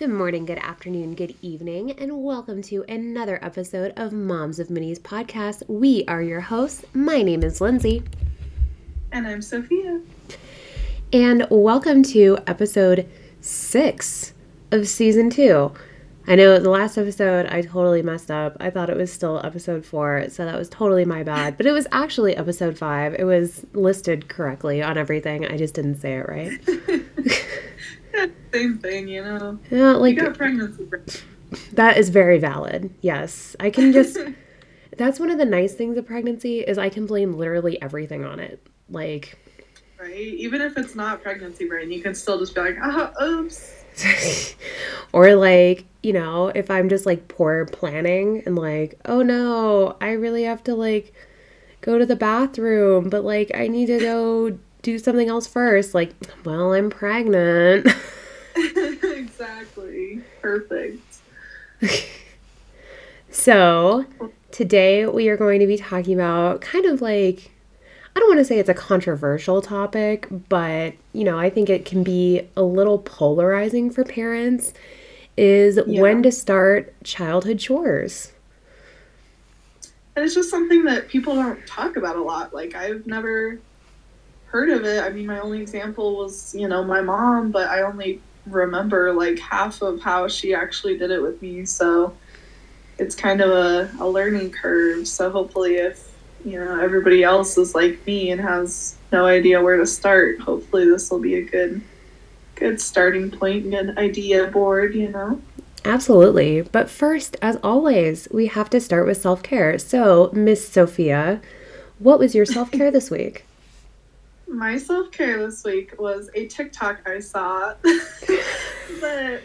Good morning, good afternoon, good evening, and welcome to another episode of Moms of Minis podcast. We are your hosts. My name is Lindsey. And I'm Sofia. And welcome to episode six of season two. I know the last episode I totally messed up. I thought it was still episode four, so that was totally my bad. But it was actually episode five. It was listed correctly on everything. I just didn't say it right. Same thing, you know. Yeah, like you got pregnancy. that is very valid. Yes, I can just. that's one of the nice things of pregnancy is I can blame literally everything on it. Like, right? Even if it's not pregnancy brain, you can still just be like, ah, oops. or like you know if i'm just like poor planning and like oh no i really have to like go to the bathroom but like i need to go do something else first like well i'm pregnant exactly perfect so today we are going to be talking about kind of like I don't want to say it's a controversial topic, but you know, I think it can be a little polarizing for parents is yeah. when to start childhood chores. And it's just something that people don't talk about a lot. Like I've never heard of it. I mean, my only example was, you know, my mom, but I only remember like half of how she actually did it with me. So it's kind of a, a learning curve. So hopefully if you know everybody else is like me and has no idea where to start hopefully this will be a good good starting point good idea board you know absolutely but first as always we have to start with self-care so miss sofia what was your self-care this week my self-care this week was a tiktok i saw that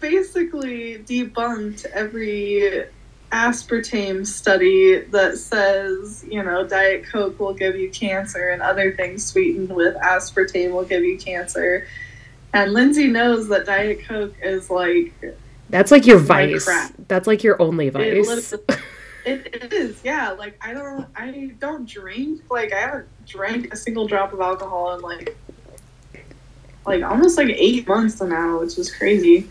basically debunked every aspartame study that says, you know, Diet Coke will give you cancer and other things sweetened with aspartame will give you cancer. And Lindsey knows that Diet Coke is like. That's like your vice. That's like your only vice. It, is, yeah. Like I don't, I don't drink. Like I haven't drank a single drop of alcohol in like, like almost like eight months now, which is crazy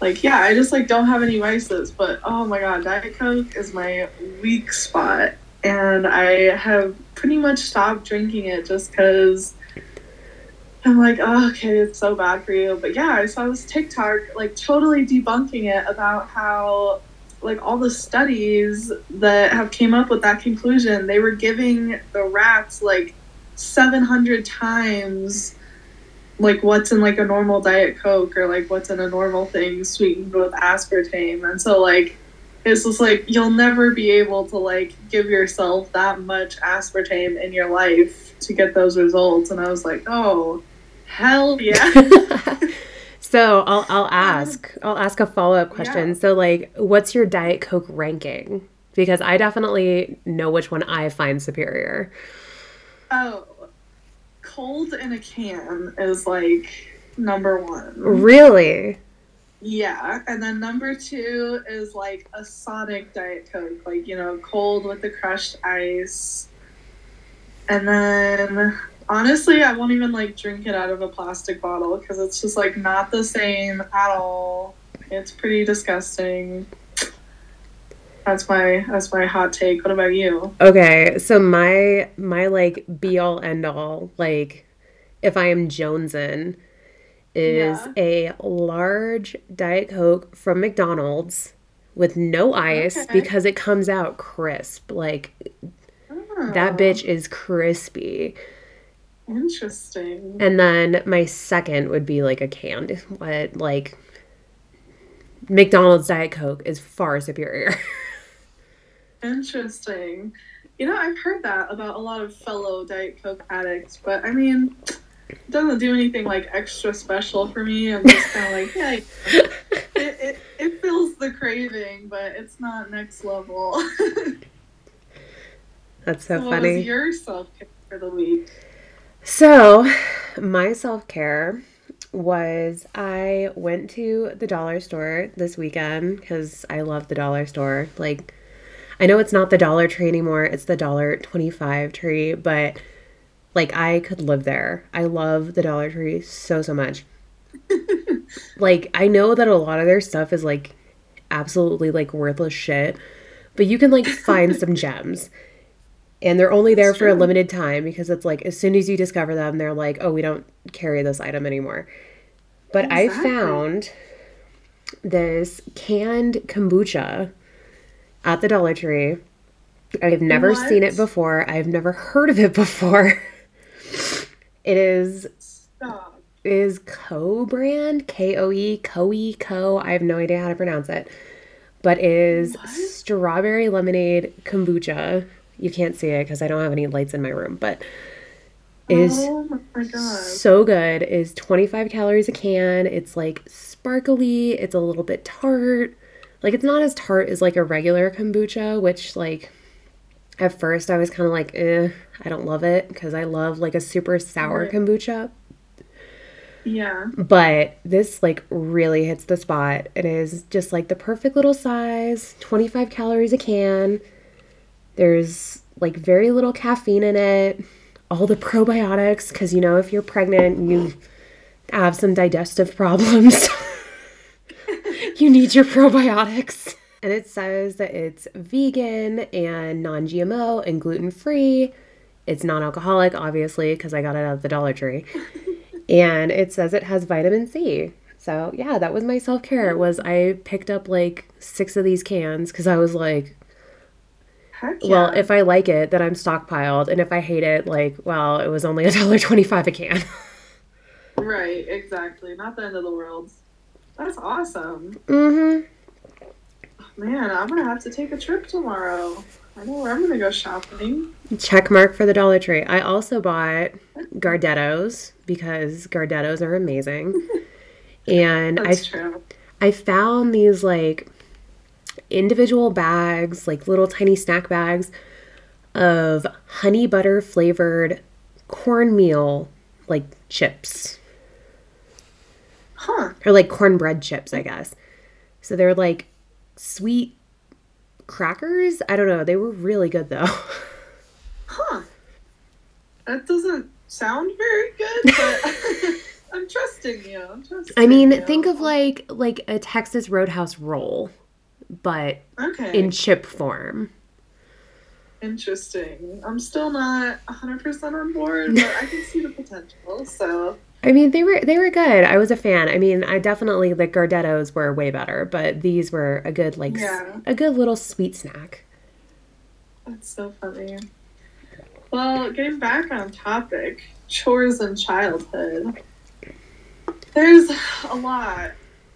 like yeah i just like don't have any vices but oh my god diet coke is my weak spot and i have pretty much stopped drinking it just because i'm like oh, okay it's so bad for you but yeah i saw this tiktok like totally debunking it about how like all the studies that have came up with that conclusion they were giving the rats like 700 times like what's in like a normal diet coke or like what's in a normal thing sweetened with aspartame. And so like it's just like you'll never be able to like give yourself that much aspartame in your life to get those results. And i was like oh hell yeah so i'll i'll ask um, i'll ask a follow-up question yeah. so like what's your diet coke ranking because i definitely know which one i find superior oh cold in a can is like number one. Really? Yeah, and then number two is like a Sonic Diet Coke, like you know, cold with the crushed ice. And then honestly, I won't even like drink it out of a plastic bottle because it's just like not the same at all. It's pretty disgusting. That's my that's my hot take. What about you? Okay, so my my like be all end all like if I am jonesing is yeah. a large diet coke from McDonald's with no ice okay. because it comes out crisp. Like oh. that bitch is crispy. Interesting. And then my second would be like a canned, but like McDonald's Diet Coke is far superior. Interesting. You know, I've heard that about a lot of fellow Diet Coke addicts, but I mean, it doesn't do anything like extra special for me. I'm just kind of like, yeah, it, it, it fills the craving, but it's not next level. That's so, so funny. What was your self care for the week? So, my self care was I went to the dollar store this weekend because I love the dollar store. Like, I know it's not the Dollar Tree anymore, it's the Dollar 25 Tree, but like I could live there. I love the Dollar Tree so, so much. like I know that a lot of their stuff is like absolutely like worthless shit, but you can like find some gems. And they're only there That's for a limited time because it's like as soon as you discover them, they're like, "Oh, we don't carry this item anymore." But I found this canned kombucha at the Dollar Tree. I've never What? seen it before. I've never heard of it before. it is Stop. it is Co brand, K O E, Koe, Co. I have no idea how to pronounce it. But is What? strawberry lemonade kombucha. You can't see it because I don't have any lights in my room, but is oh so good. Is 25 calories a can. It's like sparkly, it's a little bit tart. Like it's not as tart as like a regular kombucha, which like at first I was kind of like, eh, I don't love it because I love like a super sour Right. kombucha. Yeah. But this like really hits the spot. It is just like the perfect little size, 25 calories a can. There's like very little caffeine in it. All the probiotics cuz you know if you're pregnant, you have some digestive problems. you need your probiotics. And it says that it's vegan and non-GMO and gluten-free. It's non-alcoholic obviously because I got it at the Dollar Tree and it says it has vitamin C. So yeah, that was my self care. Was I picked up like six of these cans because I was like, Heck yeah. well, if I like it, then I'm stockpiled, and if I hate it, like, well, it was only a dollar twenty five a can. Right, exactly. Not the end of the world. That's awesome. mm-hmm. Man, I'm gonna have to take a trip tomorrow. I know where I'm gonna go shopping. Check mark for the Dollar Tree. I also bought Gardettos because Gardettos are amazing, and I true. I found these like individual bags, like little tiny snack bags of honey butter flavored cornmeal like chips Huh. or like cornbread chips, I guess. So they're like sweet crackers. I don't know. They were really good though. Huh. That doesn't sound very good, but I'm trusting you. I'm trusting I mean, you. think of like like a Texas Roadhouse roll, but Okay. in chip form. Interesting. I'm still not 100% on board, but I can see the potential. So, I mean, they were they were good. I was a fan. I mean, I definitely the Gardettos were way better, but these were a good like Yeah. a good little sweet snack. that's so funny. Well, getting back on topic chores in childhood. There's a lot,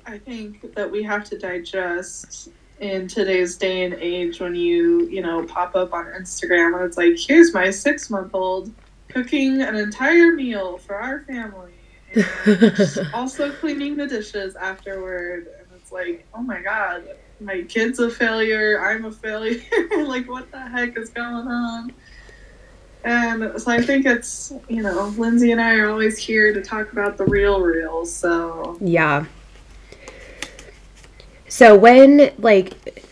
I think, that we have to digest in today's day and age when you, you know, pop up on Instagram and it's like, here's my six month old cooking an entire meal for our family. And also cleaning the dishes afterward. And it's like, oh my god, my kid's a failure. I'm a failure. like, what the heck is going on? And so I think it's, you know, Lindsey and I are always here to talk about the real real. So, yeah. So when like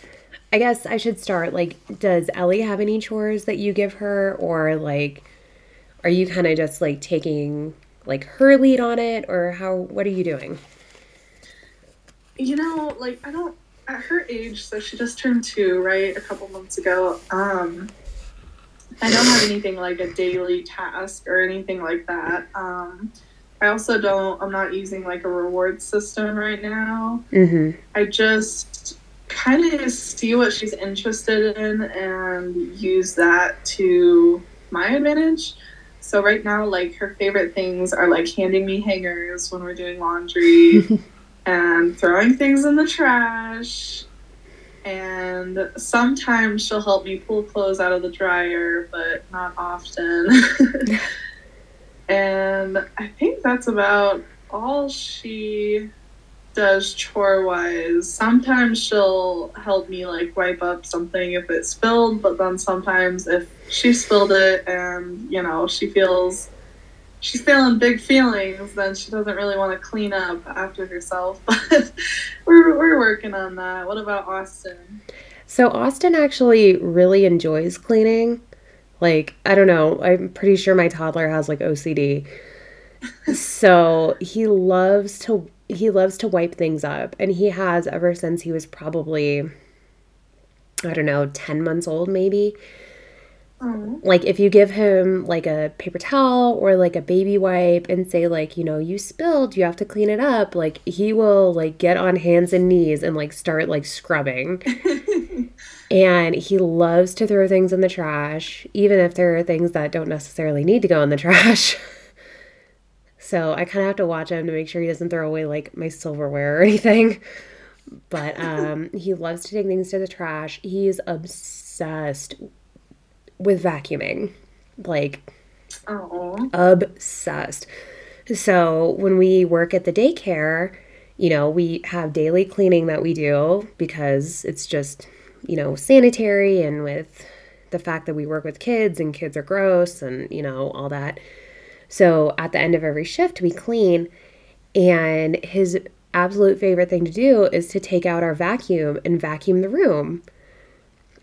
I guess I should start like does Ellie have any chores that you give her or like are you kind of just like taking like her lead on it or how what are you doing? you know, like, I don't, at her age, so she just turned two, right, a couple months ago. Um, I don't have anything like a daily task or anything like that. Um, I also don't, I'm not using like a reward system right now. Mhm. I just kind of see what she's interested in and use that to my advantage. So right now, like her favorite things are like handing me hangers when we're doing laundry and throwing things in the trash. And sometimes she'll help me pull clothes out of the dryer, but not often. and I think that's about all she does chore wise. Sometimes she'll help me like wipe up something if it's spilled, but then sometimes if she spilled it and you know she feels she's feeling big feelings, then she doesn't really want to clean up after herself. But we're we're working on that. What about Austin? So Austin actually really enjoys cleaning. Like, I don't know, I'm pretty sure my toddler has like OCD. so he loves to he loves to wipe things up and he has ever since he was probably I don't know, 10 months old maybe. Oh. Like if you give him like a paper towel or like a baby wipe and say like, you know, you spilled, you have to clean it up, like he will like get on hands and knees and like start like scrubbing. and he loves to throw things in the trash, even if there are things that don't necessarily need to go in the trash. so I kind of have to watch him to make sure he doesn't throw away like my silverware or anything. But um, he loves to take things to the trash. He's obsessed with vacuuming. Like, Oh. obsessed. So when we work at the daycare, you know, we have daily cleaning that we do because it's just, you know, sanitary and with the fact that we work with kids and kids are gross and, you know, all that. So at the end of every shift, we clean. And his absolute favorite thing to do is to take out our vacuum and vacuum the room.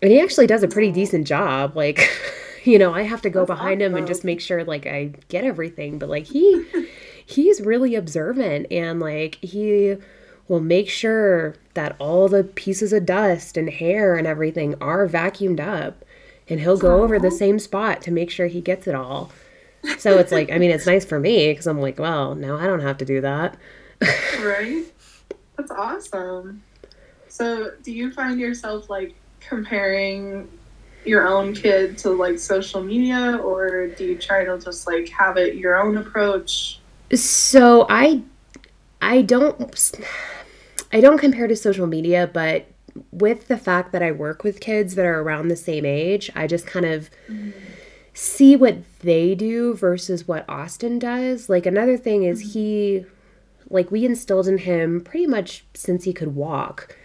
And he actually does a pretty decent job. Like, you know, I have to go That's behind him and just make sure like I get everything. But like he he's really observant and like he will make sure that all the pieces of dust and hair and everything are vacuumed up. And he'll go over the same spot to make sure he gets it all. So it's like, I mean, it's nice for me because I'm like, well, now I don't have to do that. Right? That's awesome. So, do you find yourself like comparing your own kid to like social media, or do you try to just like have it your own approach? So I I don't I don't compare to social media, but with the fact that I work with kids that are around the same age, I just kind of mm-hmm. see what they do versus what Austin does. Like another thing is mm-hmm. he like we instilled in him pretty much since he could walk.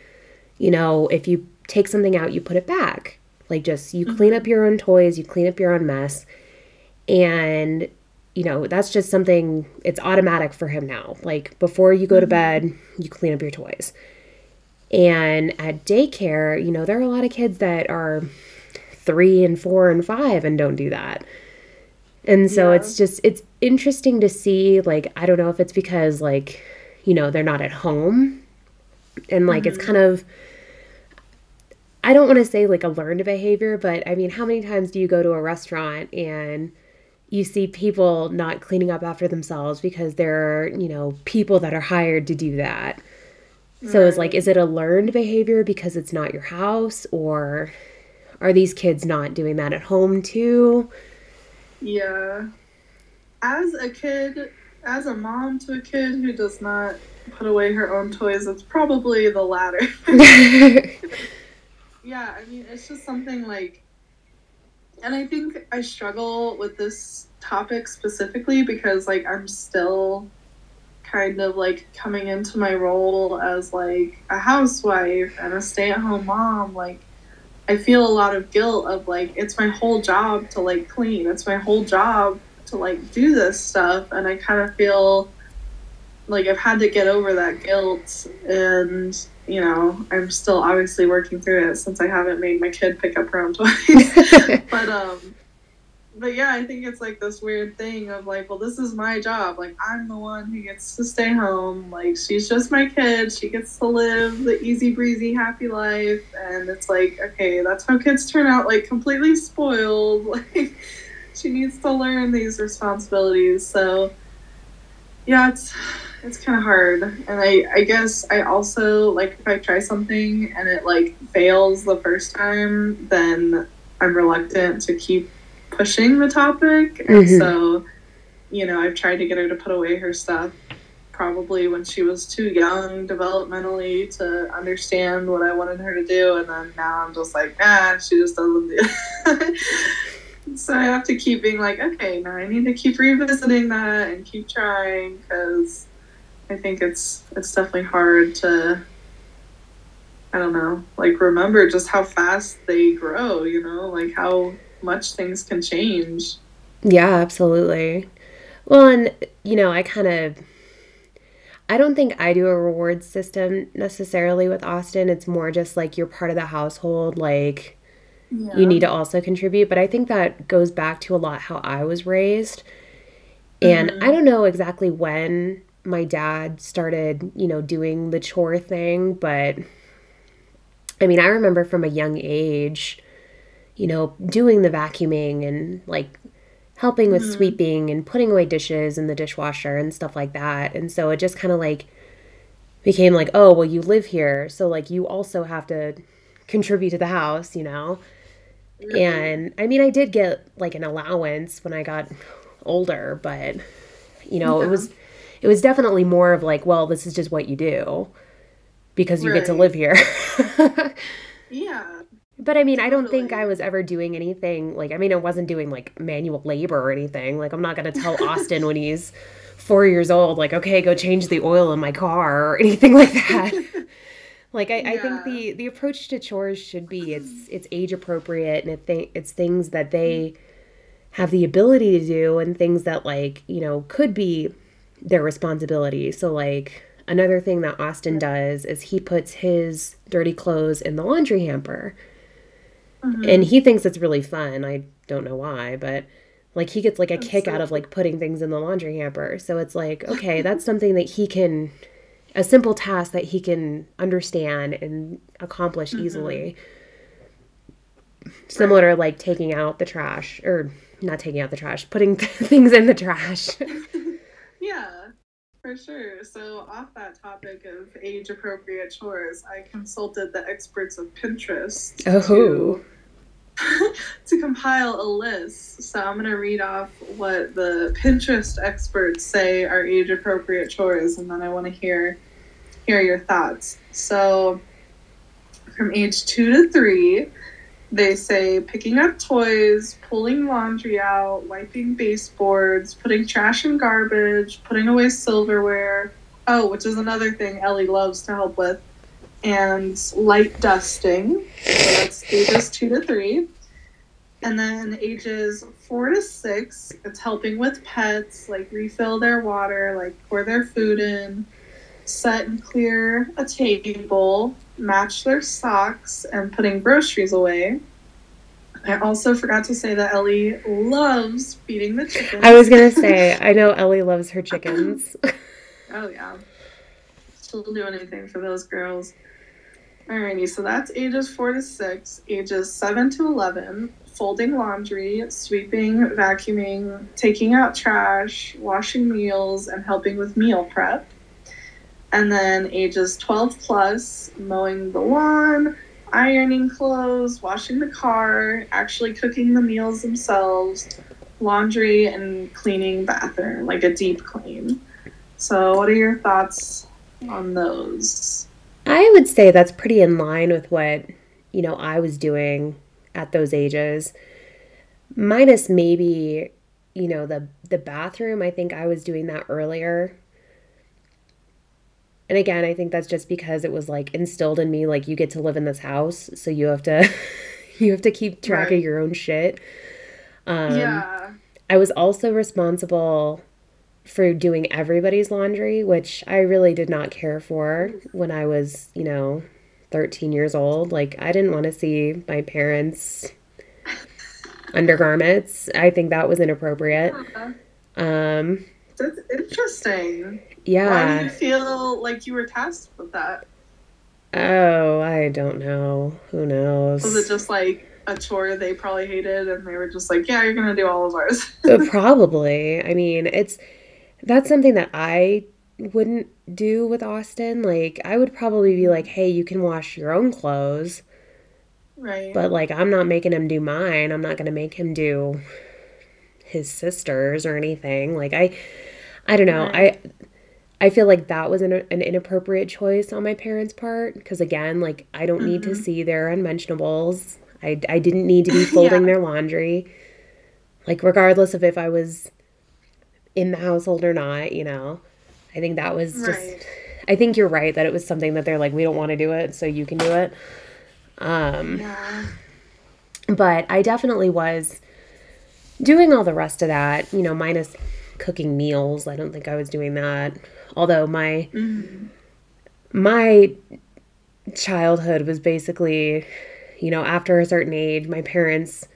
You know, if you take something out, you put it back. Like just you mm-hmm. clean up your own toys, you clean up your own mess. And you know, that's just something it's automatic for him now. Like before you go to mm-hmm. bed, you clean up your toys. And at daycare, you know, there are a lot of kids that are three and four and five and don't do that. And so Yeah. it's just it's interesting to see like I don't know if it's because like you know they're not at home and like it's mm-hmm. kind of I don't want to say like a learned behavior, but I mean how many times do you go to a restaurant and you see people not cleaning up after themselves because there are, you know, people that are hired to do that. So it's like, is it a learned behavior because it's not your house, or are these kids not doing that at home too? Yeah. As a kid, as a mom to a kid who does not put away her own toys, it's probably the latter. yeah, I mean, it's just something like, and I think I struggle with this topic specifically because, like, I'm still kind of like coming into my role as like a housewife and a stay at home mom. Like, I feel a lot of guilt of like, it's my whole job to like clean, it's my whole job to like do this stuff, and I kind of feel like I've had to get over that guilt and you know I'm still obviously working through it since I haven't made my kid pick up her own toys but um but yeah I think it's like this weird thing of like well this is my job. Like I'm the one who gets to stay home. Like she's just my kid. She gets to live the easy breezy happy life. And it's like okay that's how kids turn out like completely spoiled. Like she needs to learn these responsibilities. So yeah it's it's kind of hard and i i guess i also like if i try something and it like fails the first time then i'm reluctant to keep pushing the topic and Mhm. so you know i've tried to get her to put away her stuff probably when she was too young developmentally to understand what i wanted her to do and then now i'm just like ah she just doesn't do it so i have to keep being like okay now i need to keep revisiting that and keep trying because I think it's it's definitely hard to I don't know, like remember just how fast they grow, you know, like how much things can change. Yeah, absolutely. Well, and you know, I kind of I don't think I do a reward system necessarily with Austin. It's more just like you're part of the household, like Yeah. you need to also contribute, but I think that goes back to a lot how I was raised. And mm-hmm. I don't know exactly when my dad started, you know, doing the chore thing, but I mean, I remember from a young age, you know, doing the vacuuming and like helping with mm-hmm. sweeping and putting away dishes in the dishwasher and stuff like that. And so it just kind of like became like, oh, well, you live here. So like you also have to contribute to the house, you know? Mm-hmm. And I mean, I did get like an allowance when I got older, but you know, it was it was definitely more of like, well, this is just what you do because you get to live here. Yeah. But I mean, I don't think I was ever doing anything like I mean, I wasn't doing like manual labor or anything. Like I'm not going to tell Austin when he's 4 years old like, "Okay, go change the oil in my car" or anything like that. like I, I think the the approach to chores should be it's it's age appropriate and it th- it's things that they mm-hmm. have the ability to do and things that like, you know, could be their responsibility. So like another thing that Austin does is he puts his dirty clothes in the laundry hamper mm-hmm. and he thinks it's really fun. I don't know why, but like he gets like a kick out of like putting things in the laundry hamper. So it's like, okay, that's something that he can a simple task that he can understand and accomplish mm-hmm. easily. Similar to like taking out the trash or not taking out the trash, putting things in the trash. For sure. So, off that topic of age appropriate chores, I consulted the experts of Pinterest Oh. to, to compile a list. So, I'm going to read off what the Pinterest experts say are age appropriate chores, and then I want to hear hear your thoughts. So, from age two to three, they say picking up toys, pulling laundry out, wiping baseboards, putting trash and garbage, putting away silverware. Oh, which is another thing Ellie loves to help with, and light dusting. So that's ages two to three. And then ages four to six, it's helping with pets, like refill their water, like pour their food in, set and clear a table, match their socks, and putting groceries away. I also forgot to say that Ellie loves feeding the chickens. I was gonna say, I know Ellie loves her chickens. Oh yeah. She'll do anything for those girls. Alrighty, so that's ages four to six. Ages seven to eleven, folding laundry, sweeping, vacuuming, taking out trash, washing meals, and helping with meal prep. And then ages twelve plus, mowing the lawn, ironing clothes, washing the car, actually cooking the meals themselves, laundry and cleaning bathroom, like a deep clean. So, what are your thoughts on those? I would say that's pretty in line with what, you know, I was doing at those ages. Minus maybe, you know, the the bathroom, I think I was doing that earlier. And again, I think that's just because it was like instilled in me like you get to live in this house, so you have to you have to keep track of your own shit. Um yeah. I was also responsible for doing everybody's laundry, which I really did not care for when I was, you know, 13 years old. Like, I didn't want to see my parents' undergarments. I think that was inappropriate. Um, That's interesting. Why do yeah. you feel like you were tasked with that? Oh, I don't know. Who knows? Was it just like a chore they probably hated and they were just like, yeah, you're going to do all of ours? Uh, Probably. I mean, it's that's something that I wouldn't do with Austin. Like, I would probably be like, "Hey, you can wash your own clothes." right. But like I'm not making him do mine. I'm not going to make him do his sisters or anything. Like I I don't know. Right. I I feel like that was an, an inappropriate choice on my parents' part because again, like I don't need to Mhm. see their unmentionables. I I didn't need to be folding Yeah. their laundry. Like regardless of if I was in the household or not, you know. I think that was just I think you're right that it was something that they're like we don't want to do it, so you can do it. Um yeah. but I definitely was doing all the rest of that, you know, minus cooking meals. I don't think I was doing that. Although my Mhm. my childhood was basically, you know, after a certain age, my parents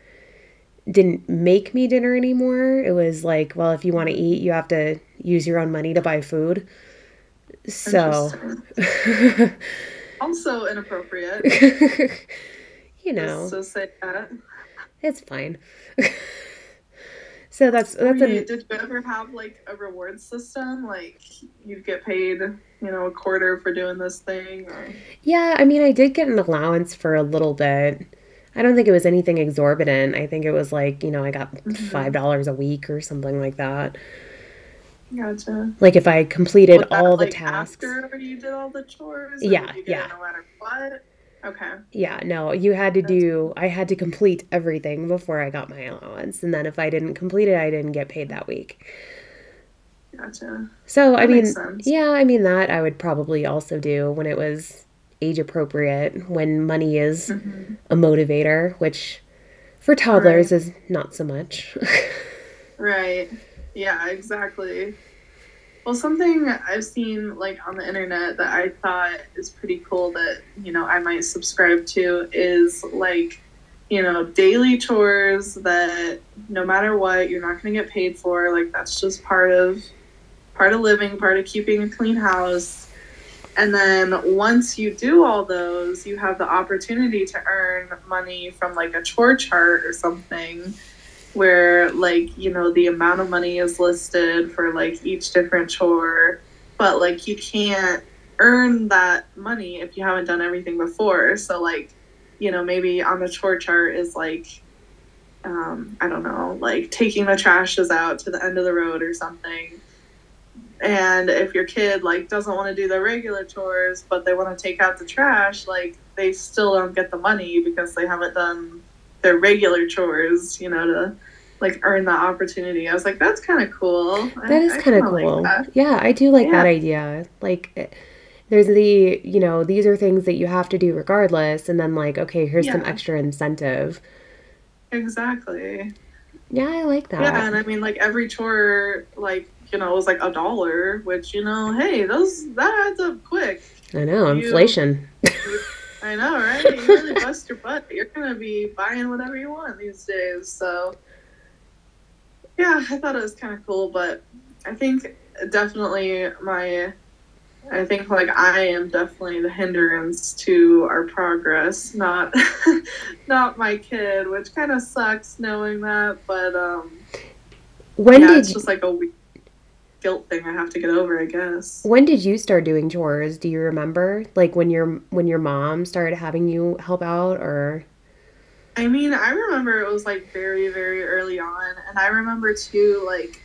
didn't make me dinner anymore. It was like, well, if you want to eat, you have to use your own money to buy food. So also inappropriate. you know. So say that. It's fine. so that's that's a, did you ever have like a reward system? Like you'd get paid, you know, a quarter for doing this thing or... Yeah, I mean I did get an allowance for a little bit. I don't think it was anything exorbitant. I think it was like, you know, I got Mm-hmm. five dollars a week or something like that. Gotcha. Like if I completed that, all the like, tasks. After you did all the chores? Yeah, yeah. No matter what. Okay. Yeah, no, you had to do, I had to complete everything before I got my allowance. And then if I didn't complete it, I didn't get paid that week. Gotcha. So, I mean, yeah, I mean, that I would probably also do when it was age appropriate, when money is Mhm. a motivator, which for toddlers is not so much. Right. Yeah, exactly. Well, something I've seen like on the internet that I thought is pretty cool that, you know, I might subscribe to is like, you know, daily chores that no matter what, you're not going to get paid for. Like that's just part of part of living, part of keeping a clean house. And then once you do all those, you have the opportunity to earn money from like a chore chart or something where like you know the amount of money is listed for like each different chore. But like you can't earn that money if you haven't done everything before. So like you know maybe on the chore chart is like um, i don't know like taking the trashes out to the end of the road or something. And if your kid like doesn't want to do the regular chores but they want to take out the trash like they still don't get the money because they haven't done their regular chores you know to like earn that opportunity i was like that's kind of cool I- That is I kind of cool. that. yeah, I do like that idea. Like, eh, there's the, you know, these are things that you have to do regardless. And then, like, okay, here's some extra incentive. exactly Yeah, I like that. yeah and i mean like every chore like you know was like a dollar which you know hey those that adds up quick I know, You- inflation. I know, right? You really bust your butt. You're gonna be buying whatever you want these days. So, yeah, I thought it was kind of cool, but I think definitely my, I think like I am definitely the hindrance to our progress, not, not my kid, which kind of sucks knowing that. But um, when yeah, did it's just like a weird guilt thing I have to get over, I guess. when did you start doing chores? Do you remember? Like when your when your mom started having you help out or I mean, I remember it was like very, very early on, and I remember too, like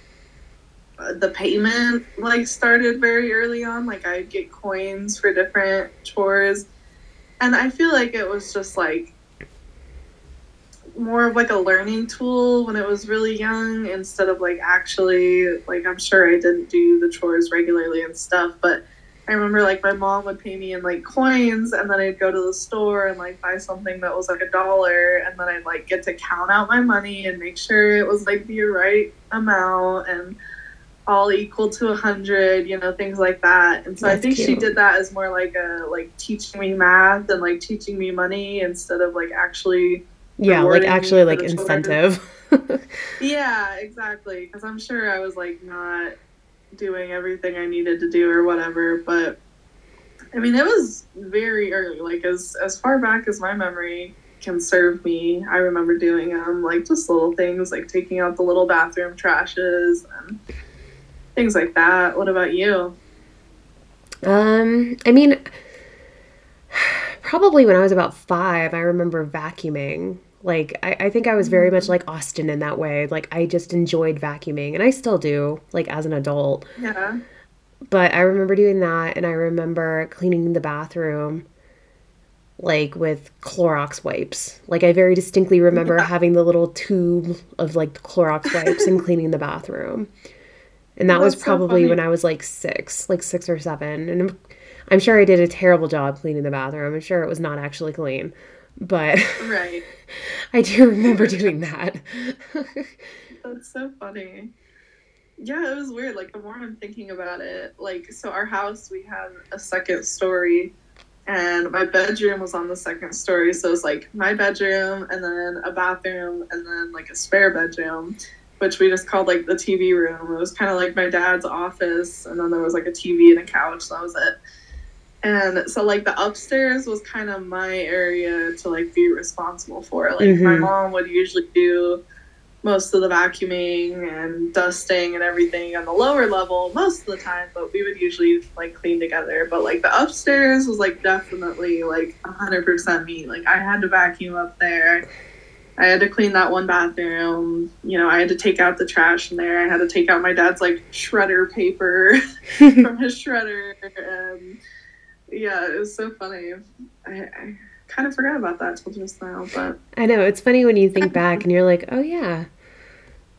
uh, the payment like started very early on. Like I'd get coins for different chores, and I feel like it was just like more of like a learning tool when it was really young instead of like actually like I'm sure I didn't do the chores regularly and stuff, but I remember like my mom would pay me in like coins and then I'd go to the store and like buy something that was like a dollar and then I'd like get to count out my money and make sure it was like the right amount and all equal to a hundred, you know, things like that. And so I That's think she did that as more like a like teaching me math and like teaching me money instead of like actually yeah, like actually like incentive. Yeah, exactly. Because I'm sure I was like not doing everything I needed to do or whatever. But I mean, it was very early. Like as as far back as my memory can serve me, I remember doing them. Like just little things, like taking out the little bathroom trashes and things like that. What about you? Um, I mean, probably when I was about five, I remember vacuuming. Like, I, I think I was very much mm. like Austin in that way. Like, I just enjoyed vacuuming, and I still do, like, as an adult. Yeah. But I remember doing that, and I remember cleaning the bathroom, like, with Clorox wipes. Like, I very distinctly remember Yeah. having the little tube of, like, the Clorox wipes and cleaning the bathroom. And that was That's so probably funny. when I was like six, like six or seven. And I'm, sure I did a terrible job cleaning the bathroom. I'm sure it was not actually clean. But Right. I do remember doing that. That's so funny. Yeah, it was weird. Like the more I'm thinking about it, like so our house we have a second story and my bedroom was on the second story. So it was like my bedroom, and then a bathroom, and then like a spare bedroom, which we just called like the TV room. It was kind of like my dad's office, and then there was like a TV and a couch. So that was it. And so like the upstairs was kind of my area to like be responsible for. Like mm-hmm. my mom would usually do most of the vacuuming and dusting and everything on the lower level most of the time, but we would usually like clean together. But like the upstairs was like definitely like 100% me. Like I had to vacuum up there. I had to clean that one bathroom. You know, I had to take out the trash in there. I had to take out my dad's like shredder paper from his shredder. And yeah, it was so funny. I, I kind of forgot about that till just now, but I know it's funny when you think back and you're like, oh yeah,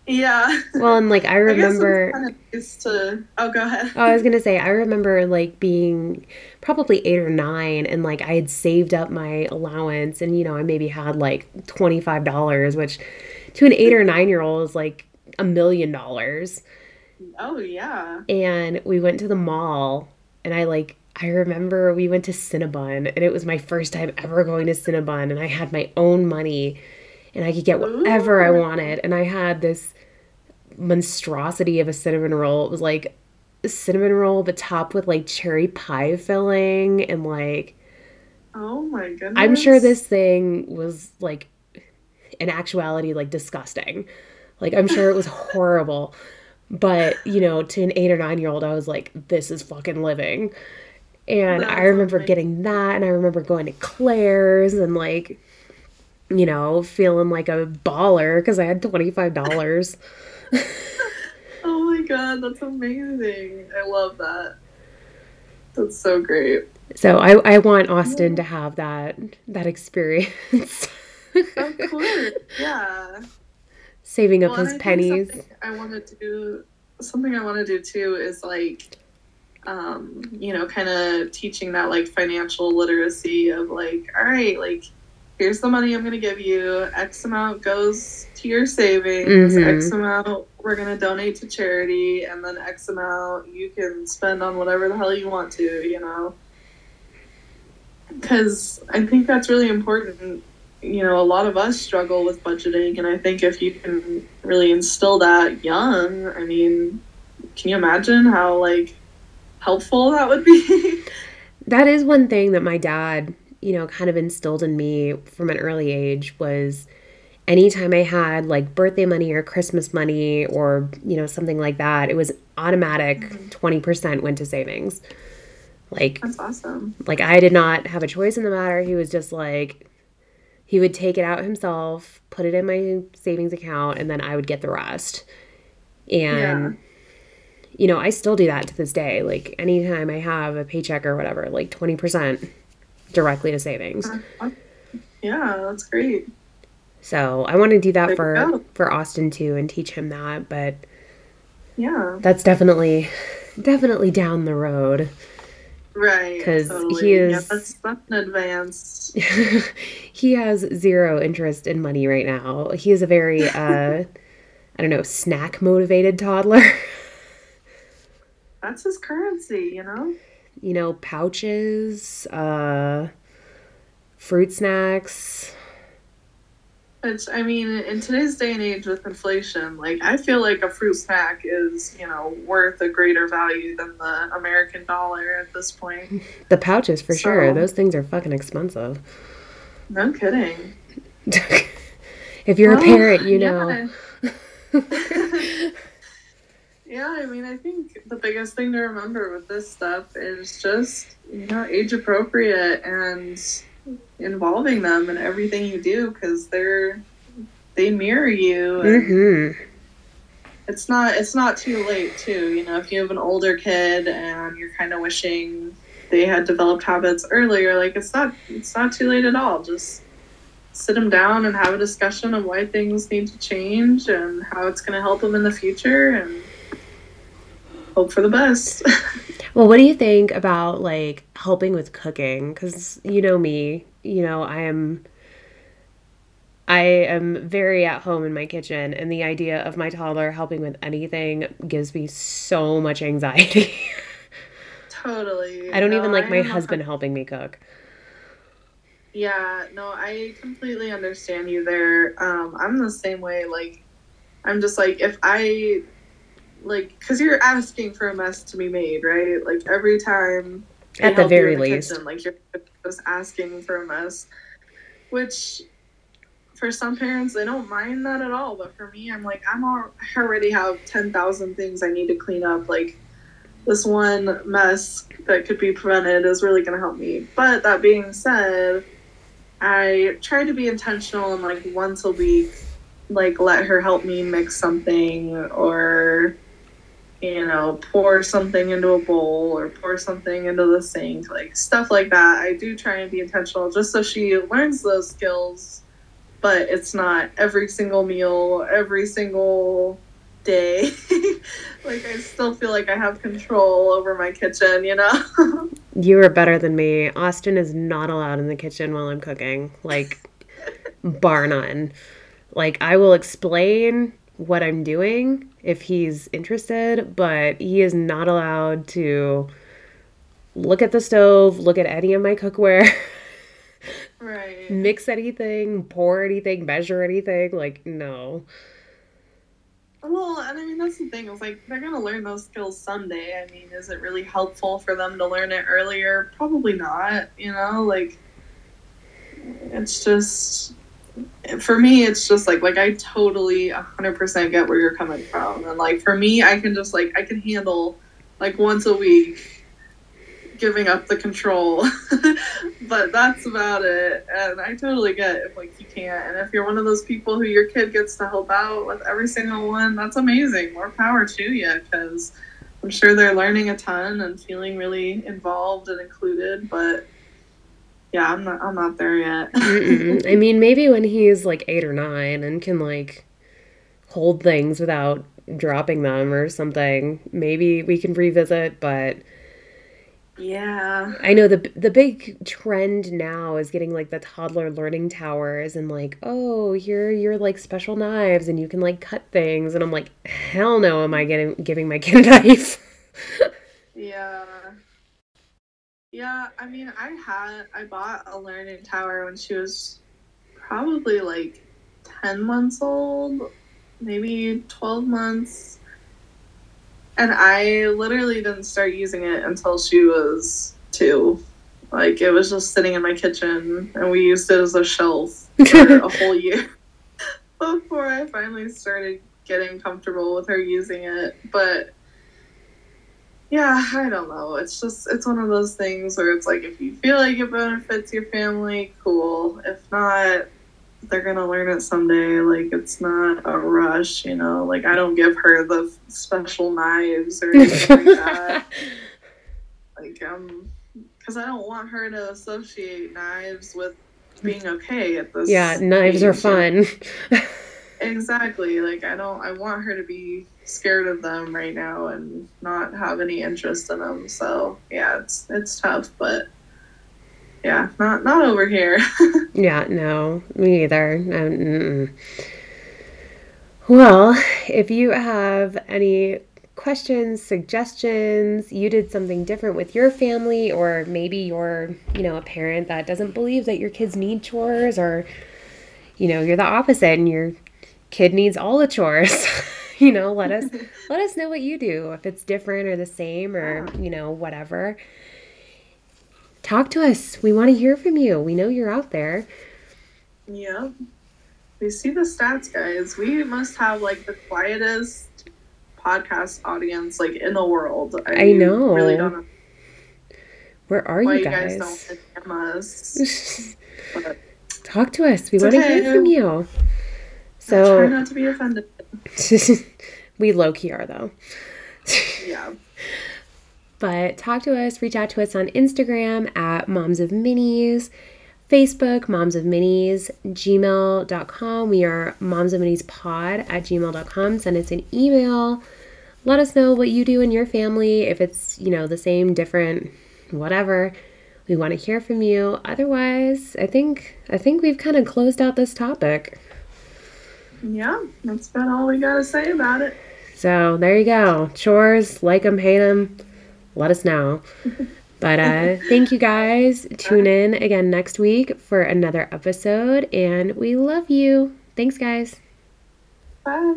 yeah. Well, and like I remember. I kind of used to. Oh, go ahead. Oh, I was gonna say I remember like being probably eight or nine, and like I had saved up my allowance, and you know I maybe had like twenty five dollars, which to an eight or nine year old is like a million dollars. Oh yeah. And we went to the mall, and I like I remember we went to Cinnabon, and it was my first time ever going to Cinnabon, and I had my own money and I could get whatever Ooh. I wanted. And I had this monstrosity of a cinnamon roll. It was like a cinnamon roll, but topped with like cherry pie filling and like. Oh my goodness. I'm sure this thing was like, in actuality, like disgusting. Like, I'm sure it was horrible. But, you know, to an eight or nine year old, I was like, this is fucking living. And That's I remember getting that, and I remember going to Claire's and like you know, feeling like a baller because I had $25. oh my god, that's amazing. I love that. That's so great. So I, I want Austin to have that that experience. of course, yeah. Saving up well, his pennies. I want to do something I want to do too is like um, you know, kind of teaching that like financial literacy of like, all right, like here's the money I'm going to give you. X amount goes to your savings. Mm-hmm. X amount we're going to donate to charity. And then X amount you can spend on whatever the hell you want to, you know? Because I think that's really important. You know, a lot of us struggle with budgeting. And I think if you can really instill that young, I mean, can you imagine how, like, helpful that would be? that is one thing that my dad you know, kind of instilled in me from an early age was anytime I had like birthday money or Christmas money or, you know, something like that, it was automatic mm-hmm. 20% went to savings. Like, that's awesome. Like, I did not have a choice in the matter. He was just like, he would take it out himself, put it in my savings account, and then I would get the rest. And, yeah. You know, I still do that to this day. Like, anytime I have a paycheck or whatever, like 20% directly to savings. Yeah, that's great. So I want to do that there for for Austin too and teach him that, but yeah, that's definitely definitely down the road. Right. Because totally. he is. Yeah, that's, that's an advance. he has zero interest in money right now. He is a very, uh, I don't know, snack motivated toddler. that's his currency, you know? you know, pouches, uh, fruit snacks. Which, I mean, in today's day and age with inflation, like, I feel like a fruit snack is, you know, worth a greater value than the American dollar at this point. The pouches, for so, sure. Those things are fucking expensive. No kidding. if you're well, a parent, you know. Yeah. Yeah, I mean, I think the biggest thing to remember with this stuff is just, you know, age appropriate and involving them in everything you do because they're, they mirror you. Mm-hmm. It's not, it's not too late, too. You know, if you have an older kid and you're kind of wishing they had developed habits earlier, like, it's not, it's not too late at all. Just, sit them down and have a discussion of why things need to change and how it's going to help them in the future and hope for the best. well, what do you think about like helping with cooking? Because you know me, you know I am. I am very at home in my kitchen, and the idea of my toddler helping with anything gives me so much anxiety. Totally. I don't No, even like my husband helping me cook. Yeah, no, I completely understand you there. Um, I'm the same way. Like, I'm just like, if I, like, because you're asking for a mess to be made, right? Like, every time. At the very the least. kitchen, like, you're just asking for a mess. Which, for some parents, they don't mind that at all. But for me, I'm like, I'm al- I already have 10,000 things I need to clean up. Like, this one mess that could be prevented is really going to help me. But that being said, I try to be intentional and like once a week, like let her help me mix something or, you know, pour something into a bowl or pour something into the sink, like stuff like that. I do try and be intentional just so she learns those skills, but it's not every single meal, every single day. like I still feel like I have control over my kitchen, you know? You are better than me. Austin is not allowed in the kitchen while I'm cooking. Like, bar none. Like, I will explain what I'm doing if he's interested, but he is not allowed to look at the stove, look at any of my cookware, right. mix anything, pour anything, measure anything. Like, no. Well, and I mean that's the thing. It's like they're gonna learn those skills someday. I mean, is it really helpful for them to learn it earlier? Probably not. You know, like it's just for me. It's just like like I totally hundred percent get where you're coming from, and like for me, I can just like I can handle like once a week giving up the control. But that's about it. And i totally get if like you can't. And if you're one of those people who your kid gets to help out with every single one that's amazing. More power to you because i'm sure they're learning a ton and feeling really involved and included but yeah i'm not i'm not there yet I mean, maybe when he's like eight or nine and can like hold things without dropping them or something, maybe we can revisit. But yeah I know the the big trend now is getting like the toddler learning towers and like, oh, here are your like special knives and you can like cut things. And I'm like, hell no, am I getting giving my kid a knife? Yeah. Yeah, I mean, I had I bought a learning tower when she was probably like 10 months old, maybe 12 months. And I literally didn't start using it until she was 2. Like it was just sitting in my kitchen and we used it as a shelf for a whole year before I finally started getting comfortable with her using it. But yeah, I don't know. It's just it's one of those things where it's like if you feel like it benefits your family, cool. If not, they're gonna learn it someday. Like it's not a rush, you know. Like I don't give her the special knives or anything like that. Like um, because I don't want her to associate knives with being okay at this. yeah, knives are fun. Exactly. Like I don't I want her to be scared of them right now and not have any interest in them. So, yeah, it's it's tough, but yeah, not not over here. Yeah, no, me either. No. Well, if you have any questions, suggestions, you did something different with your family, or maybe you're, you know, a parent that doesn't believe that your kids need chores, or, you know, you're the opposite and your kid needs all the chores. you know, let us let us know what you do if it's different or the same or, you know, whatever. Talk to us. We want to hear from you. We know you're out there. yeah. We see the stats, guys. We must have like the quietest podcast audience like in the world. I know. Really don't know Where are why you you guys, guys? don't us. Talk to us. We want to okay. hear from you. So try not to be offended. we low key are though. Yeah. But talk to us, reach out to us on Instagram at Moms of Minis, Facebook, Moms of Minis, gmail.com. We are Moms of Minis Pod at gmail.com. Send us an email. Let us know what you do in your family, if it's, you know, the same, different, whatever. We want to hear from you. Otherwise, I think I think we've kind of closed out this topic. Yeah, that's about all we gotta say about it. So there you go. Chores, like them, hate them. let us know. But uh, thank you guys. Tune in again next week for another episode, and we love you. Thanks, guys. Bye.